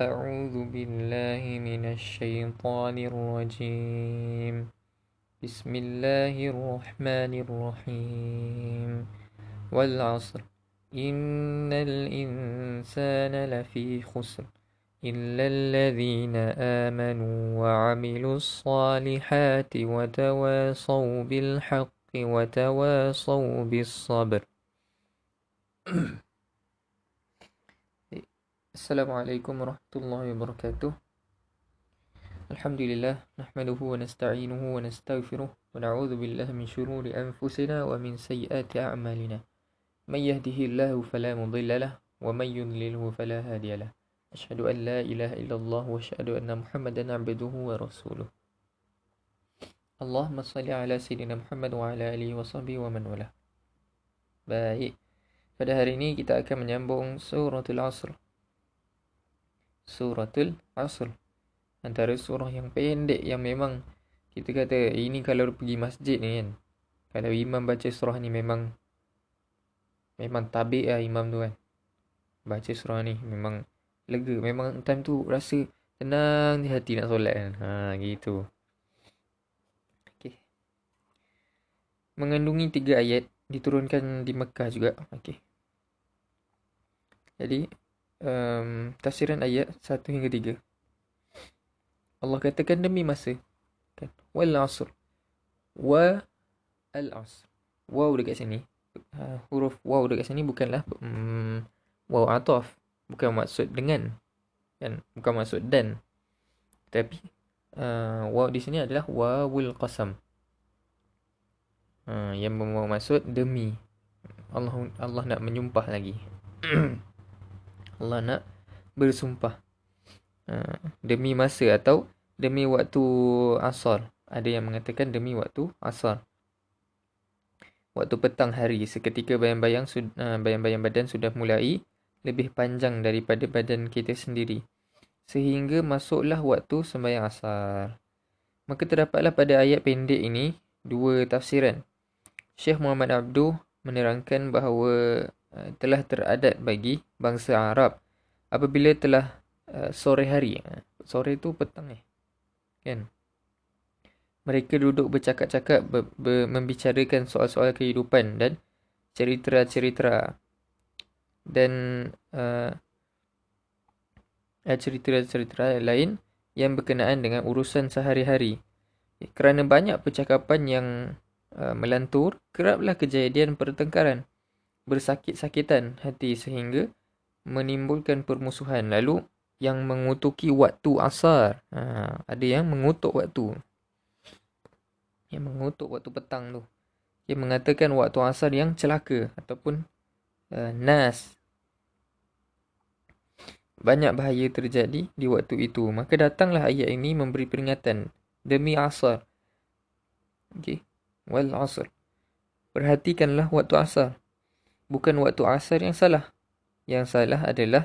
أعوذ بالله من الشيطان الرجيم. بسم الله الرحمن الرحيم. والعصر. إن الإنسان لفي خسر إلا الذين آمنوا وعملوا الصالحات وتواصوا بالحق وتواصوا بالصبر. السلام عليكم ورحمة الله وبركاته. الحمد لله نحمده ونستعينه ونستغفره ونعوذ بالله من شرور أنفسنا ومن سيئات أعمالنا. من يهده الله فلا مضل له ومن يضلله فلا هادي له. أشهد أن لا إله إلا الله وأشهد أن محمدا عبده ورسوله. اللهم صل على سيدنا Muhammad وعلى آله وصحبه ومن والاه. Baik, pada hari ini kita akan menyambung Asr. Suratul Asr. Antara surah yang pendek yang memang kita kata ini kalau pergi masjid ni kan. Kalau imam baca surah ni memang memang tabik lah imam tu kan. Baca surah ni memang lega. Memang time tu rasa tenang di hati nak solat kan. Ha gitu. Okey. Mengandungi tiga ayat diturunkan di Mekah juga. Okey. Jadi um, tafsiran ayat satu hingga tiga. Allah katakan demi masa. Kan? Wal asr. Wa al asr. Wow dekat sini. Uh, huruf waw dekat sini bukanlah um, waw ataf. Bukan maksud dengan. Kan? Bukan maksud dan. Tapi uh, waw di sini adalah wawul qasam. Uh, yang bermaksud demi. Allah Allah nak menyumpah lagi Allah nak bersumpah. Uh, demi masa atau demi waktu asar. Ada yang mengatakan demi waktu asar. Waktu petang hari seketika bayang-bayang uh, bayang-bayang badan sudah mulai lebih panjang daripada badan kita sendiri. Sehingga masuklah waktu sembahyang asar. Maka terdapatlah pada ayat pendek ini dua tafsiran. Syekh Muhammad Abduh menerangkan bahawa uh, telah teradat bagi bangsa Arab apabila telah uh, sore hari. Sore itu petang eh kan? Mereka duduk bercakap-cakap ber, ber, membicarakan soal-soal kehidupan dan cerita-cerita. Dan uh, cerita-cerita lain yang berkenaan dengan urusan sehari-hari. Kerana banyak percakapan yang uh, melantur, keraplah kejadian pertengkaran, bersakit-sakitan hati sehingga menimbulkan permusuhan. Lalu yang mengutuki waktu asar, uh, ada yang mengutuk waktu yang mengutuk waktu petang tu. Dia mengatakan waktu asar yang celaka ataupun uh, nas. Banyak bahaya terjadi di waktu itu. Maka datanglah ayat ini memberi peringatan demi asar. Okey. Wal asar. Perhatikanlah waktu asar. Bukan waktu asar yang salah. Yang salah adalah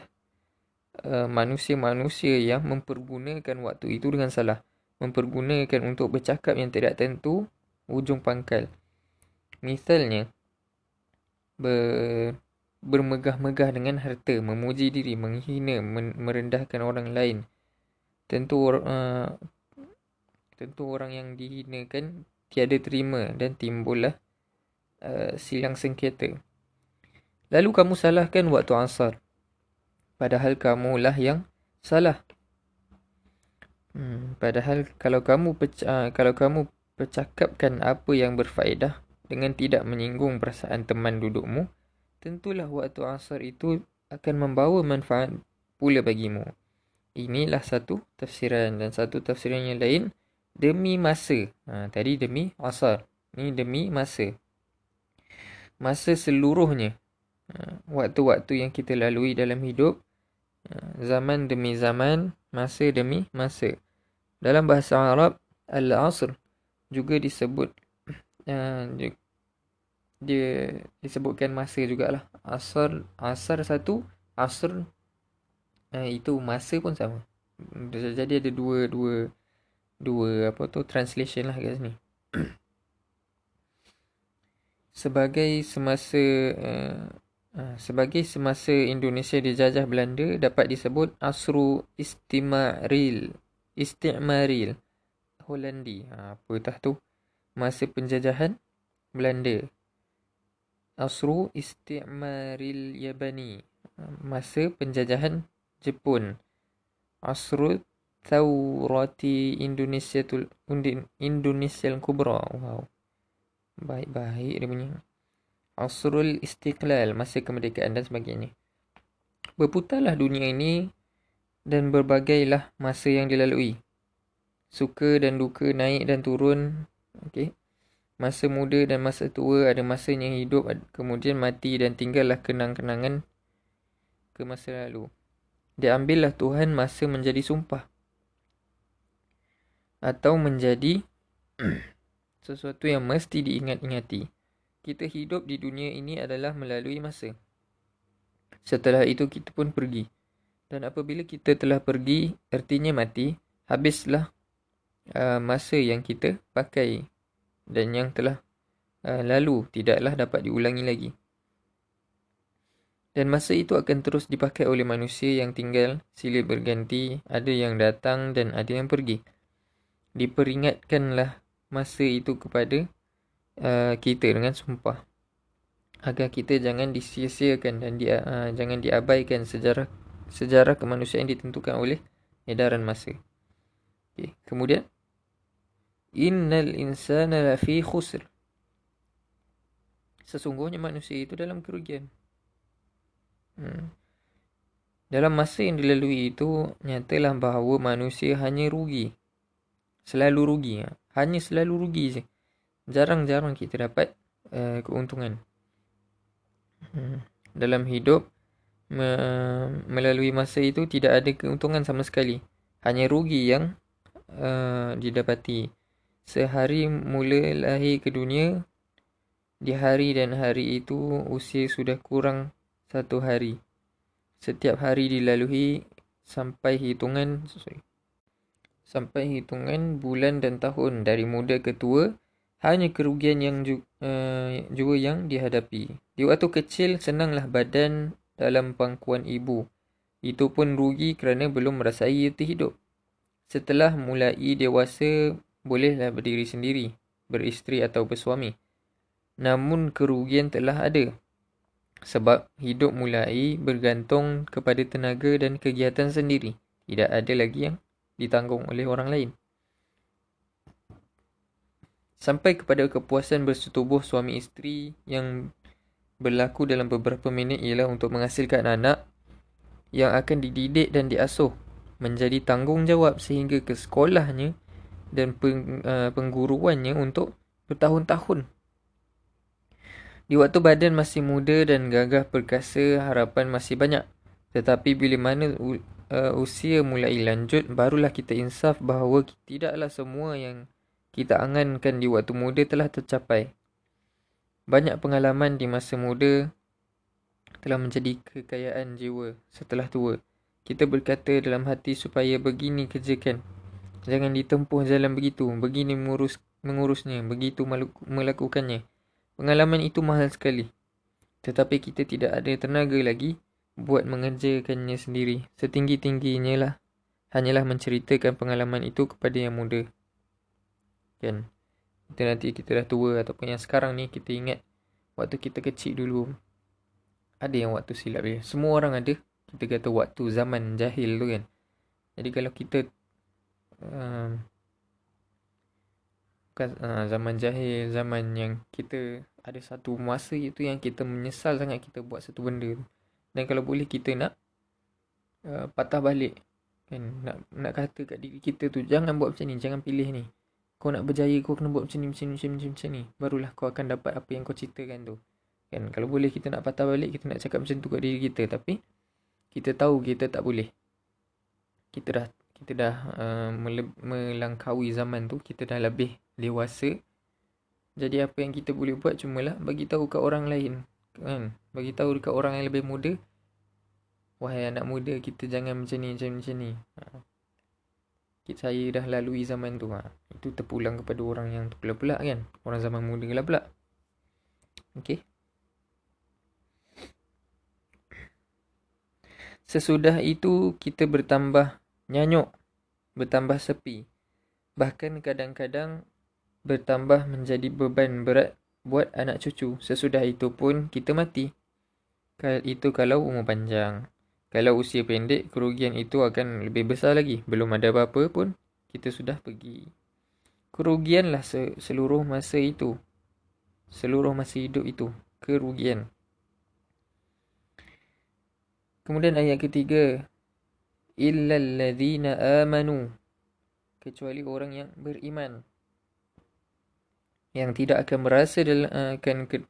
uh, manusia-manusia yang mempergunakan waktu itu dengan salah mempergunakan untuk bercakap yang tidak tentu ujung pangkal. Misalnya, ber, bermegah-megah dengan harta, memuji diri, menghina, merendahkan orang lain. Tentu uh, tentu orang yang dihinakan tiada terima dan timbullah uh, silang sengketa. Lalu kamu salahkan waktu asar. Padahal kamulah yang salah. Hmm, padahal kalau kamu pecah, kalau kamu percakapkan apa yang berfaedah dengan tidak menyinggung perasaan teman dudukmu, tentulah waktu asar itu akan membawa manfaat pula bagimu. Inilah satu tafsiran dan satu tafsiran yang lain demi masa. Ha, tadi demi asar. Ini demi masa. Masa seluruhnya. Ha, waktu-waktu yang kita lalui dalam hidup. Ha, zaman demi zaman. Masa demi masa. Dalam bahasa Arab, Al-Asr juga disebut uh, dia, disebutkan masa jugalah. Asar asar satu, asr itu masa pun sama. Jadi ada dua dua dua apa tu translation lah kat sini. Sebagai semasa uh, sebagai semasa Indonesia dijajah Belanda dapat disebut Asru Istimaril. Istimaril. Holandi. Ha, apa tah tu? Masa penjajahan Belanda. Asru Istimaril Yabani. Ha, masa penjajahan Jepun. Asru Taurati Indonesia tu Indonesia Kubra. Wow. Baik-baik dia punya. Asrul Istiqlal, masa kemerdekaan dan sebagainya. Berputarlah dunia ini dan berbagailah masa yang dilalui. Suka dan duka naik dan turun. Okay. Masa muda dan masa tua ada masanya hidup kemudian mati dan tinggallah kenang-kenangan ke masa lalu. Diambillah Tuhan masa menjadi sumpah. Atau menjadi sesuatu yang mesti diingat-ingati kita hidup di dunia ini adalah melalui masa. Setelah itu kita pun pergi. Dan apabila kita telah pergi, artinya mati, habislah uh, masa yang kita pakai dan yang telah uh, lalu tidaklah dapat diulangi lagi. Dan masa itu akan terus dipakai oleh manusia yang tinggal silih berganti, ada yang datang dan ada yang pergi. Diperingatkanlah masa itu kepada uh, kita dengan sumpah agar kita jangan disia-siakan dan dia uh, jangan diabaikan sejarah sejarah kemanusiaan ditentukan oleh edaran masa. Okay. Kemudian innal insana lafi khusr. Sesungguhnya manusia itu dalam kerugian. Hmm. Dalam masa yang dilalui itu nyatalah bahawa manusia hanya rugi. Selalu rugi. Ha. Hanya selalu rugi saja jarang-jarang kita dapat uh, keuntungan. Hmm. dalam hidup me- melalui masa itu tidak ada keuntungan sama sekali. Hanya rugi yang uh, didapati. Sehari mula lahir ke dunia di hari dan hari itu usia sudah kurang satu hari. Setiap hari dilalui sampai hitungan sorry, sampai hitungan bulan dan tahun dari muda ke tua hanya kerugian yang juga, uh, juga yang dihadapi. Di waktu kecil senanglah badan dalam pangkuan ibu. Itu pun rugi kerana belum merasai erti hidup. Setelah mulai dewasa, bolehlah berdiri sendiri, beristeri atau bersuami. Namun kerugian telah ada. Sebab hidup mulai bergantung kepada tenaga dan kegiatan sendiri. Tidak ada lagi yang ditanggung oleh orang lain sampai kepada kepuasan bersetubuh suami isteri yang berlaku dalam beberapa minit ialah untuk menghasilkan anak yang akan dididik dan diasuh menjadi tanggungjawab sehingga ke sekolahnya dan peng, uh, pengguruannya untuk bertahun-tahun. Di waktu badan masih muda dan gagah perkasa, harapan masih banyak. Tetapi bila mana uh, usia mulai lanjut, barulah kita insaf bahawa tidaklah semua yang kita angankan di waktu muda telah tercapai. Banyak pengalaman di masa muda telah menjadi kekayaan jiwa setelah tua. Kita berkata dalam hati supaya begini kerjakan. Jangan ditempuh jalan begitu. Begini mengurus, mengurusnya. Begitu melakukannya. Pengalaman itu mahal sekali. Tetapi kita tidak ada tenaga lagi buat mengerjakannya sendiri. Setinggi-tingginya lah. Hanyalah menceritakan pengalaman itu kepada yang muda kan. Kita nanti kita dah tua ataupun yang sekarang ni kita ingat waktu kita kecil dulu. Ada yang waktu silap dia. Semua orang ada. Kita kata waktu zaman jahil tu kan. Jadi kalau kita um, uh, zaman jahil zaman yang kita ada satu masa itu yang kita menyesal sangat kita buat satu benda tu. Dan kalau boleh kita nak uh, patah balik kan. Nak nak kata kat diri kita tu jangan buat macam ni jangan pilih ni kau nak berjaya kau kena buat macam ni macam ni macam ni macam, macam ni. Barulah kau akan dapat apa yang kau ceritakan tu. Kan? Kalau boleh kita nak patah balik kita nak cakap macam tu kat diri kita. Tapi kita tahu kita tak boleh. Kita dah kita dah uh, melangkaui zaman tu. Kita dah lebih dewasa. Jadi apa yang kita boleh buat cuma lah bagi tahu kat orang lain. Kan? Bagi tahu dekat orang yang lebih muda wahai anak muda kita jangan macam ni macam ni macam ni. Ha. Saya dah lalui zaman tu ha. Itu terpulang kepada orang yang terpelak-pelak kan Orang zaman muda lah pula Okay Sesudah itu kita bertambah nyanyuk, bertambah sepi. Bahkan kadang-kadang bertambah menjadi beban berat buat anak cucu. Sesudah itu pun kita mati. Itu kalau umur panjang. Kalau usia pendek, kerugian itu akan lebih besar lagi. Belum ada apa-apa pun, kita sudah pergi. Kerugianlah seluruh masa itu. Seluruh masa hidup itu. Kerugian. Kemudian ayat ketiga. Illa alladhina amanu. Kecuali orang yang beriman. Yang tidak akan merasa dalam, akan ke,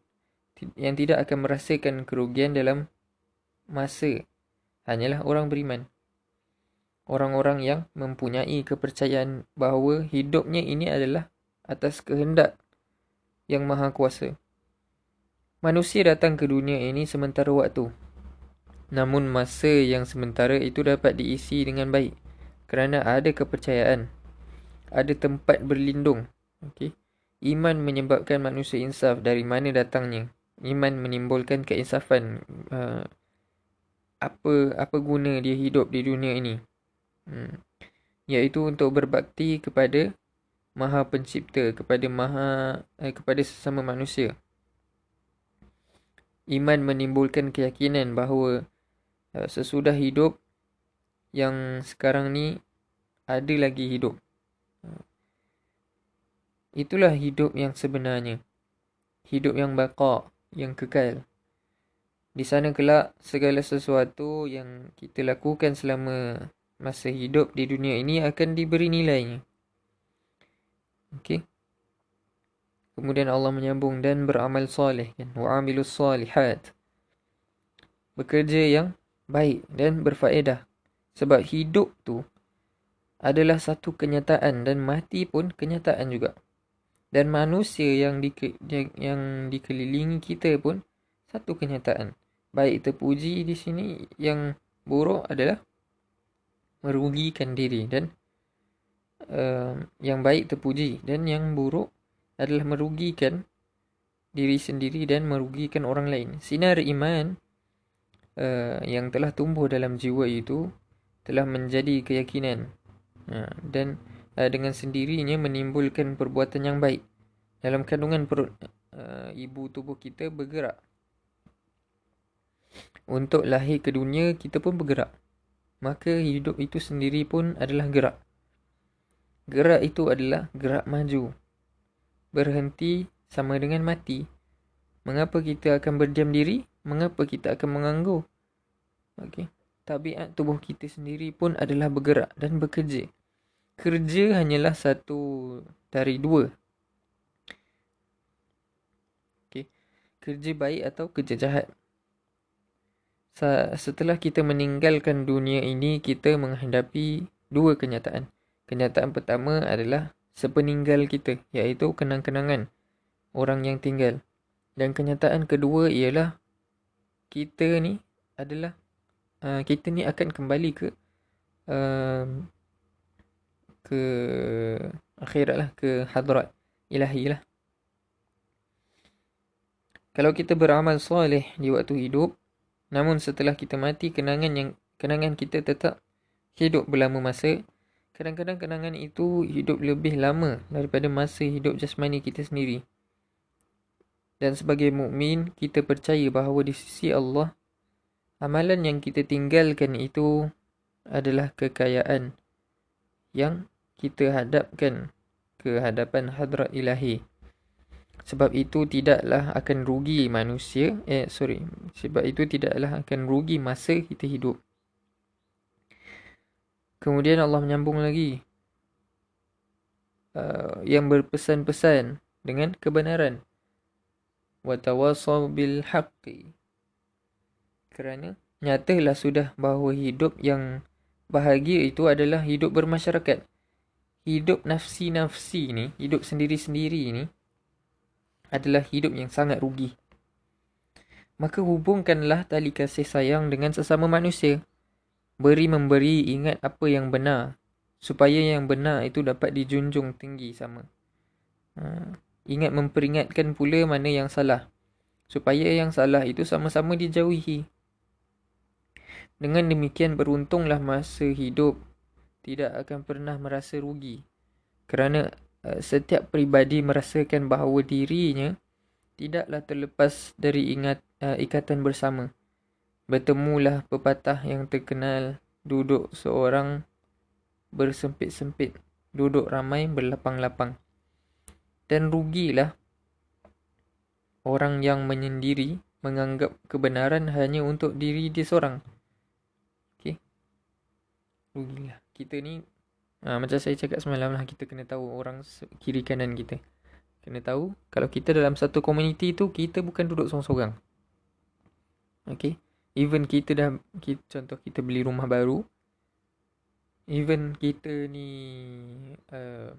yang tidak akan merasakan kerugian dalam masa hanyalah orang beriman. Orang-orang yang mempunyai kepercayaan bahawa hidupnya ini adalah atas kehendak yang maha kuasa. Manusia datang ke dunia ini sementara waktu. Namun masa yang sementara itu dapat diisi dengan baik. Kerana ada kepercayaan. Ada tempat berlindung. Okay. Iman menyebabkan manusia insaf dari mana datangnya. Iman menimbulkan keinsafan. Uh, apa apa guna dia hidup di dunia ini hmm. iaitu untuk berbakti kepada maha pencipta kepada maha eh, kepada sesama manusia. Iman menimbulkan keyakinan bahawa uh, sesudah hidup yang sekarang ni ada lagi hidup. Itulah hidup yang sebenarnya. Hidup yang baqa yang kekal. Di sana kelak segala sesuatu yang kita lakukan selama masa hidup di dunia ini akan diberi nilainya. Okey. Kemudian Allah menyambung dan beramal soleh kan. Wa amilus salihat. Bekerja yang baik dan berfaedah. Sebab hidup tu adalah satu kenyataan dan mati pun kenyataan juga. Dan manusia yang di yang dikelilingi kita pun satu kenyataan baik terpuji di sini yang buruk adalah merugikan diri dan uh, yang baik terpuji dan yang buruk adalah merugikan diri sendiri dan merugikan orang lain. Sinar iman uh, yang telah tumbuh dalam jiwa itu telah menjadi keyakinan uh, dan uh, dengan sendirinya menimbulkan perbuatan yang baik. Dalam kandungan perut uh, ibu tubuh kita bergerak untuk lahir ke dunia kita pun bergerak. Maka hidup itu sendiri pun adalah gerak. Gerak itu adalah gerak maju. Berhenti sama dengan mati. Mengapa kita akan berdiam diri? Mengapa kita akan menganggur? Okey. Tabiat tubuh kita sendiri pun adalah bergerak dan bekerja. Kerja hanyalah satu dari dua. Okey. Kerja baik atau kerja jahat setelah kita meninggalkan dunia ini, kita menghadapi dua kenyataan. Kenyataan pertama adalah sepeninggal kita, iaitu kenang-kenangan orang yang tinggal. Dan kenyataan kedua ialah kita ni adalah uh, kita ni akan kembali ke uh, ke akhirat lah, ke hadrat ilahi lah. Kalau kita beramal soleh di waktu hidup, Namun setelah kita mati, kenangan yang kenangan kita tetap hidup berlama masa. Kadang-kadang kenangan itu hidup lebih lama daripada masa hidup jasmani kita sendiri. Dan sebagai mukmin, kita percaya bahawa di sisi Allah, amalan yang kita tinggalkan itu adalah kekayaan yang kita hadapkan ke hadapan hadrat ilahi. Sebab itu tidaklah akan rugi manusia eh sorry sebab itu tidaklah akan rugi masa kita hidup. Kemudian Allah menyambung lagi uh, yang berpesan-pesan dengan kebenaran. Wa tawassaw bil haqqi. Kerana nyatalah sudah bahawa hidup yang bahagia itu adalah hidup bermasyarakat. Hidup nafsi-nafsi ni, hidup sendiri-sendiri ni adalah hidup yang sangat rugi. Maka hubungkanlah tali kasih sayang dengan sesama manusia. Beri memberi ingat apa yang benar. Supaya yang benar itu dapat dijunjung tinggi sama. Ha. Ingat memperingatkan pula mana yang salah. Supaya yang salah itu sama-sama dijauhi. Dengan demikian beruntunglah masa hidup tidak akan pernah merasa rugi. Kerana setiap peribadi merasakan bahawa dirinya tidaklah terlepas dari ingat uh, ikatan bersama. Bertemulah pepatah yang terkenal duduk seorang bersempit-sempit, duduk ramai berlapang-lapang. Dan rugilah orang yang menyendiri menganggap kebenaran hanya untuk diri dia seorang rugilah kita ni ha, macam saya cakap semalam lah kita kena tahu orang kiri kanan kita. Kena tahu kalau kita dalam satu komuniti tu kita bukan duduk seorang-seorang. Okay even kita dah kita, contoh kita beli rumah baru even kita ni uh,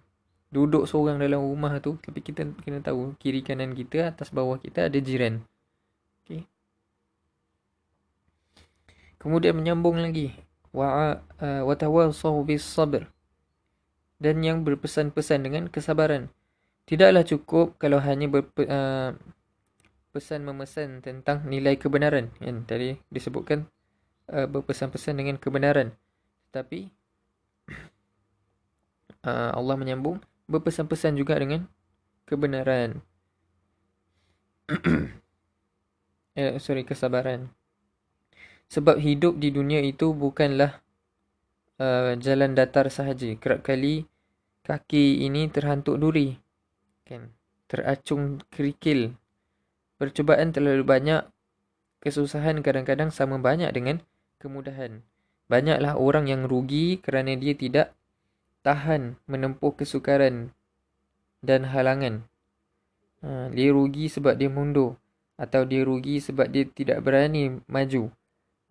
duduk seorang dalam rumah tu tapi kita kena tahu kiri kanan kita atas bawah kita ada jiran. Okay kemudian menyambung lagi. Wa uh, watawassaw bis sabr dan yang berpesan-pesan dengan kesabaran. Tidaklah cukup kalau hanya berpe, uh, pesan memesan tentang nilai kebenaran. Kan tadi disebutkan uh, berpesan-pesan dengan kebenaran. Tetapi uh, Allah menyambung berpesan-pesan juga dengan kebenaran. Eh sorry kesabaran. Sebab hidup di dunia itu bukanlah uh, jalan datar sahaja. Kerap kali kaki ini terhantuk duri. Kan? Teracung kerikil. Percubaan terlalu banyak. Kesusahan kadang-kadang sama banyak dengan kemudahan. Banyaklah orang yang rugi kerana dia tidak tahan menempuh kesukaran dan halangan. Ha, dia rugi sebab dia mundur. Atau dia rugi sebab dia tidak berani maju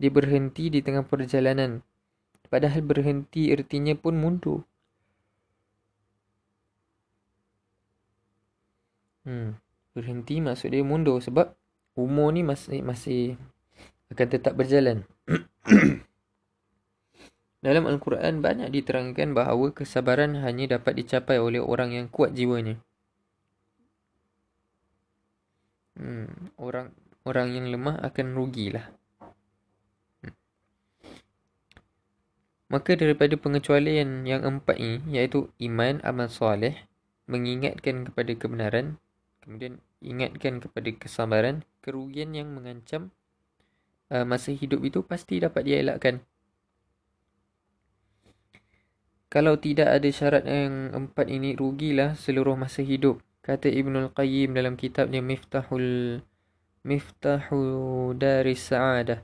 dia berhenti di tengah perjalanan. Padahal berhenti ertinya pun mundur. Hmm. Berhenti maksud dia mundur sebab umur ni masih masih akan tetap berjalan. Dalam Al-Quran banyak diterangkan bahawa kesabaran hanya dapat dicapai oleh orang yang kuat jiwanya. Hmm, orang orang yang lemah akan rugilah. Maka daripada pengecualian yang empat ini, iaitu iman, amal soleh, mengingatkan kepada kebenaran, kemudian ingatkan kepada kesabaran, kerugian yang mengancam uh, masa hidup itu pasti dapat dielakkan. Kalau tidak ada syarat yang empat ini, rugilah seluruh masa hidup. Kata Ibn Al-Qayyim dalam kitabnya Miftahul Miftahu Daris Sa'adah.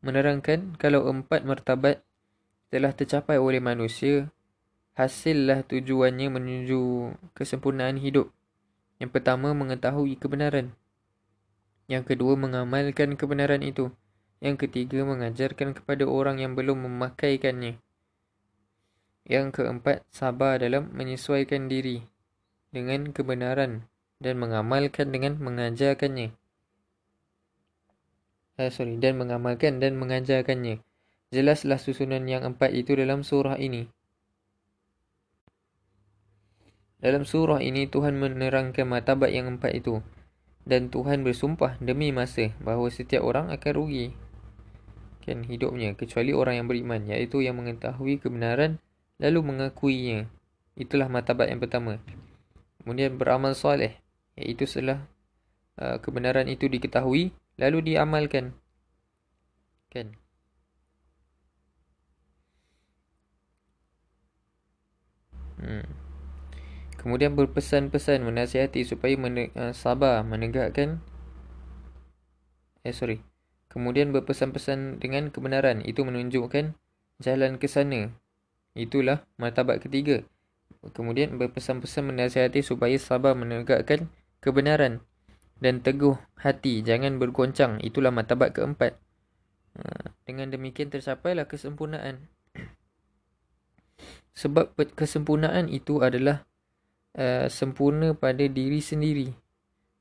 Menerangkan kalau empat martabat telah tercapai oleh manusia, hasillah tujuannya menuju kesempurnaan hidup. Yang pertama, mengetahui kebenaran. Yang kedua, mengamalkan kebenaran itu. Yang ketiga, mengajarkan kepada orang yang belum memakaikannya. Yang keempat, sabar dalam menyesuaikan diri dengan kebenaran dan mengamalkan dengan mengajarkannya. Eh, sorry, dan mengamalkan dan mengajarkannya. Jelaslah susunan yang empat itu dalam surah ini. Dalam surah ini Tuhan menerangkan matabat yang empat itu. Dan Tuhan bersumpah demi masa bahawa setiap orang akan rugi. Kan hidupnya kecuali orang yang beriman. Iaitu yang mengetahui kebenaran lalu mengakuinya. Itulah matabat yang pertama. Kemudian beramal soleh. Iaitu setelah uh, kebenaran itu diketahui lalu diamalkan. Kan? Hmm. Kemudian berpesan-pesan menasihati supaya men- uh, sabar menegakkan eh sorry. Kemudian berpesan-pesan dengan kebenaran itu menunjukkan jalan ke sana. Itulah martabat ketiga. Kemudian berpesan-pesan menasihati supaya sabar menegakkan kebenaran dan teguh hati jangan bergoncang. Itulah martabat keempat. Uh, dengan demikian tercapailah kesempurnaan. Sebab kesempurnaan itu adalah uh, sempurna pada diri sendiri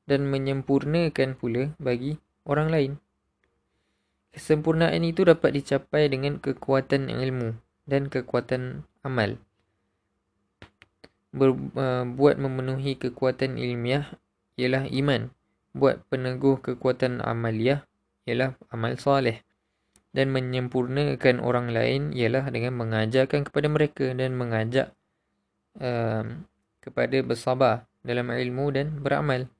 dan menyempurnakan pula bagi orang lain. Kesempurnaan itu dapat dicapai dengan kekuatan ilmu dan kekuatan amal. Ber, uh, buat memenuhi kekuatan ilmiah ialah iman. Buat peneguh kekuatan amaliah ialah amal soleh. Dan menyempurnakan orang lain ialah dengan mengajarkan kepada mereka dan mengajak um, kepada bersabar dalam ilmu dan beramal.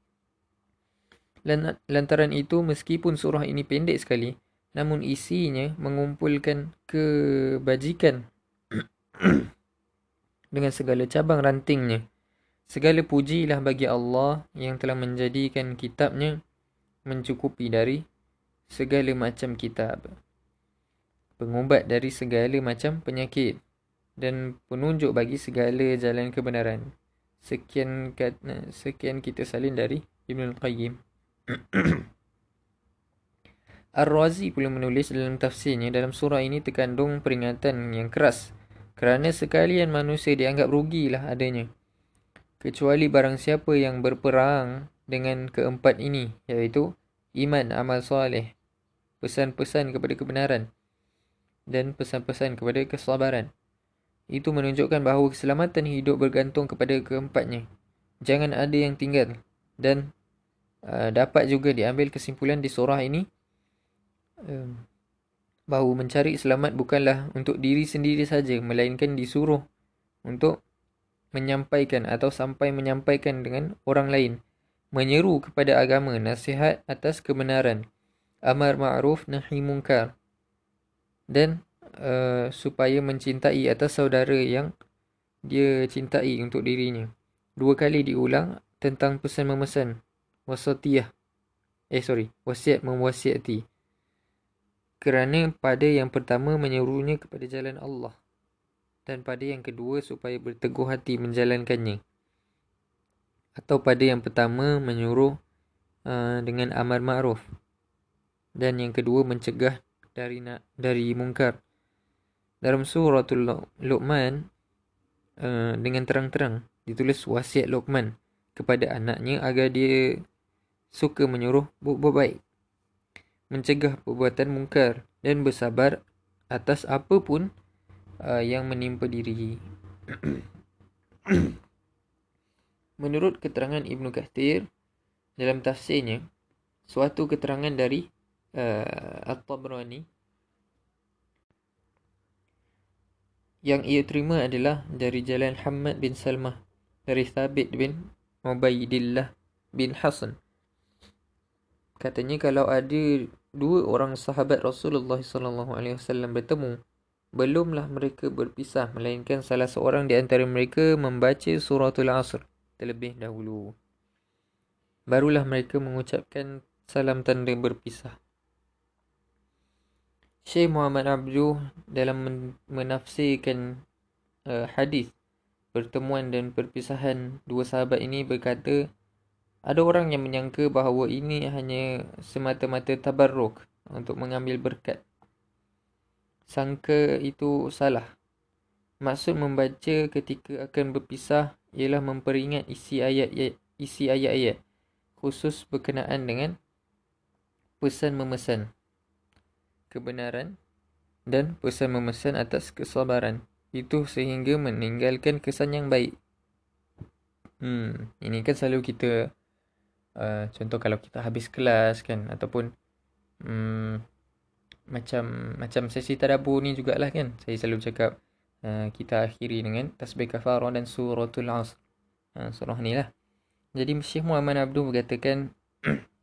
Lantaran itu, meskipun surah ini pendek sekali, namun isinya mengumpulkan kebajikan dengan segala cabang rantingnya. Segala pujilah bagi Allah yang telah menjadikan kitabnya mencukupi dari segala macam kitab pengubat dari segala macam penyakit dan penunjuk bagi segala jalan kebenaran. Sekian kata, sekian kita salin dari Ibn Al-Qayyim. Ar-Razi pula menulis dalam tafsirnya dalam surah ini terkandung peringatan yang keras kerana sekalian manusia dianggap rugilah adanya kecuali barang siapa yang berperang dengan keempat ini iaitu iman amal soleh pesan-pesan kepada kebenaran dan pesan-pesan kepada kesabaran. Itu menunjukkan bahawa keselamatan hidup bergantung kepada keempatnya. Jangan ada yang tinggal. Dan uh, dapat juga diambil kesimpulan di surah ini um, bahawa mencari selamat bukanlah untuk diri sendiri saja melainkan disuruh untuk menyampaikan atau sampai menyampaikan dengan orang lain. Menyeru kepada agama, nasihat atas kebenaran, amar ma'ruf nahi mungkar dan uh, supaya mencintai atas saudara yang dia cintai untuk dirinya. Dua kali diulang tentang pesan memesan wasatiyah. Eh sorry, wasiat mewasiati. Kerana pada yang pertama menyuruhnya kepada jalan Allah dan pada yang kedua supaya berteguh hati menjalankannya. Atau pada yang pertama menyuruh uh, dengan amar ma'ruf dan yang kedua mencegah dari nak dari mungkar. Dalam suratul Luqman uh, dengan terang-terang ditulis wasiat Luqman kepada anaknya agar dia suka menyuruh buat baik, mencegah perbuatan mungkar dan bersabar atas apa pun uh, yang menimpa diri. Menurut keterangan Ibnu Kathir dalam tafsirnya, suatu keterangan dari uh, At-Tabrani yang ia terima adalah dari jalan Hamad bin Salmah dari Thabit bin Ubaidillah bin Hasan. Katanya kalau ada dua orang sahabat Rasulullah sallallahu alaihi wasallam bertemu, belumlah mereka berpisah melainkan salah seorang di antara mereka membaca suratul Asr terlebih dahulu. Barulah mereka mengucapkan salam tanda berpisah. Syekh Muhammad Abduh dalam menafsirkan uh, hadis pertemuan dan perpisahan dua sahabat ini berkata ada orang yang menyangka bahawa ini hanya semata-mata tabarruk untuk mengambil berkat. Sangka itu salah. Maksud membaca ketika akan berpisah ialah memperingat isi ayat isi ayat-ayat khusus berkenaan dengan pesan memesan kebenaran dan pesan memesan atas kesabaran. Itu sehingga meninggalkan kesan yang baik. Hmm, ini kan selalu kita uh, contoh kalau kita habis kelas kan ataupun um, macam macam sesi tadabbur ni jugalah kan. Saya selalu cakap uh, kita akhiri dengan tasbih kafarah dan suratul asr. Uh, surah ni lah. Jadi Syekh Muhammad Abdul berkatakan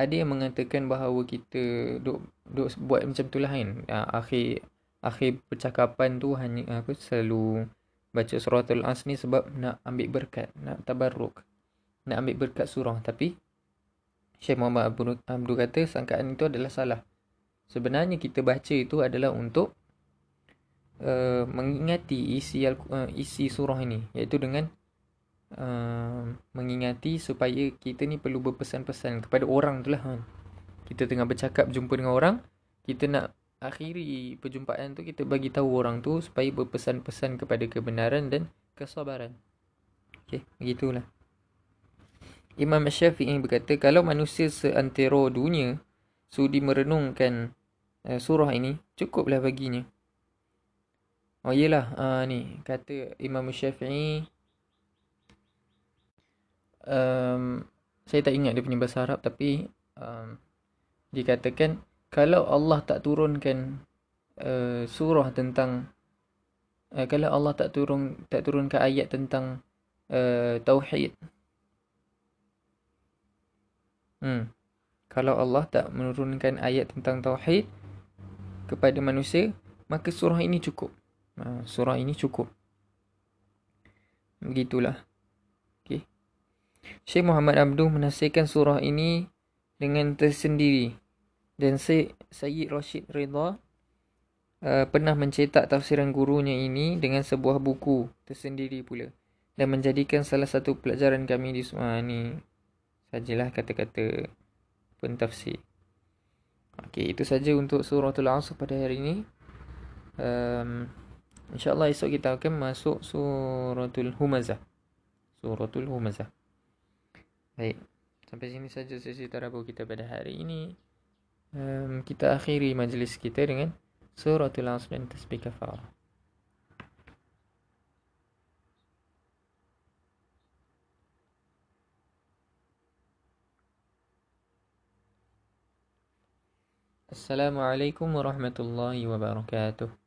ada yang mengatakan bahawa kita duk duk buat macam tu lah kan. Uh, akhir akhir percakapan tu hanya apa selalu baca surah Al-As ni sebab nak ambil berkat, nak tabarruk. Nak ambil berkat surah tapi Syekh Muhammad Abdul, Abdul kata sangkaan itu adalah salah. Sebenarnya kita baca itu adalah untuk uh, mengingati isi uh, isi surah ini iaitu dengan uh, mengingati supaya kita ni perlu berpesan-pesan kepada orang tu lah kan. Kita tengah bercakap jumpa dengan orang, kita nak akhiri perjumpaan tu kita bagi tahu orang tu supaya berpesan-pesan kepada kebenaran dan kesabaran. Okey, begitulah. Imam Syafi'i berkata kalau manusia seantero dunia sudi merenungkan uh, surah ini cukuplah baginya. Oh iyalah uh, ni kata Imam Syafi'i um, saya tak ingat dia punya bahasa Arab tapi um, dikatakan kalau Allah tak turunkan uh, surah tentang uh, kalau Allah tak turun tak turunkan ayat tentang uh, tauhid hmm kalau Allah tak menurunkan ayat tentang tauhid kepada manusia maka surah ini cukup. Uh, surah ini cukup. Begitulah Syekh Muhammad Abdul menasihatkan surah ini dengan tersendiri dan Sayyid Rashid Ridha uh, pernah mencetak tafsiran gurunya ini dengan sebuah buku tersendiri pula dan menjadikan salah satu pelajaran kami di semua ini sajalah kata-kata pentafsir. Okey, itu saja untuk suratul Asr pada hari ini. Um, InsyaAllah esok kita akan masuk suratul Humazah. Suratul Humazah. Baik. Sampai sini saja sesi tarabu kita pada hari ini um, kita akhiri majlis kita dengan suratul asr dan tasbih kafarah. Assalamualaikum warahmatullahi wabarakatuh.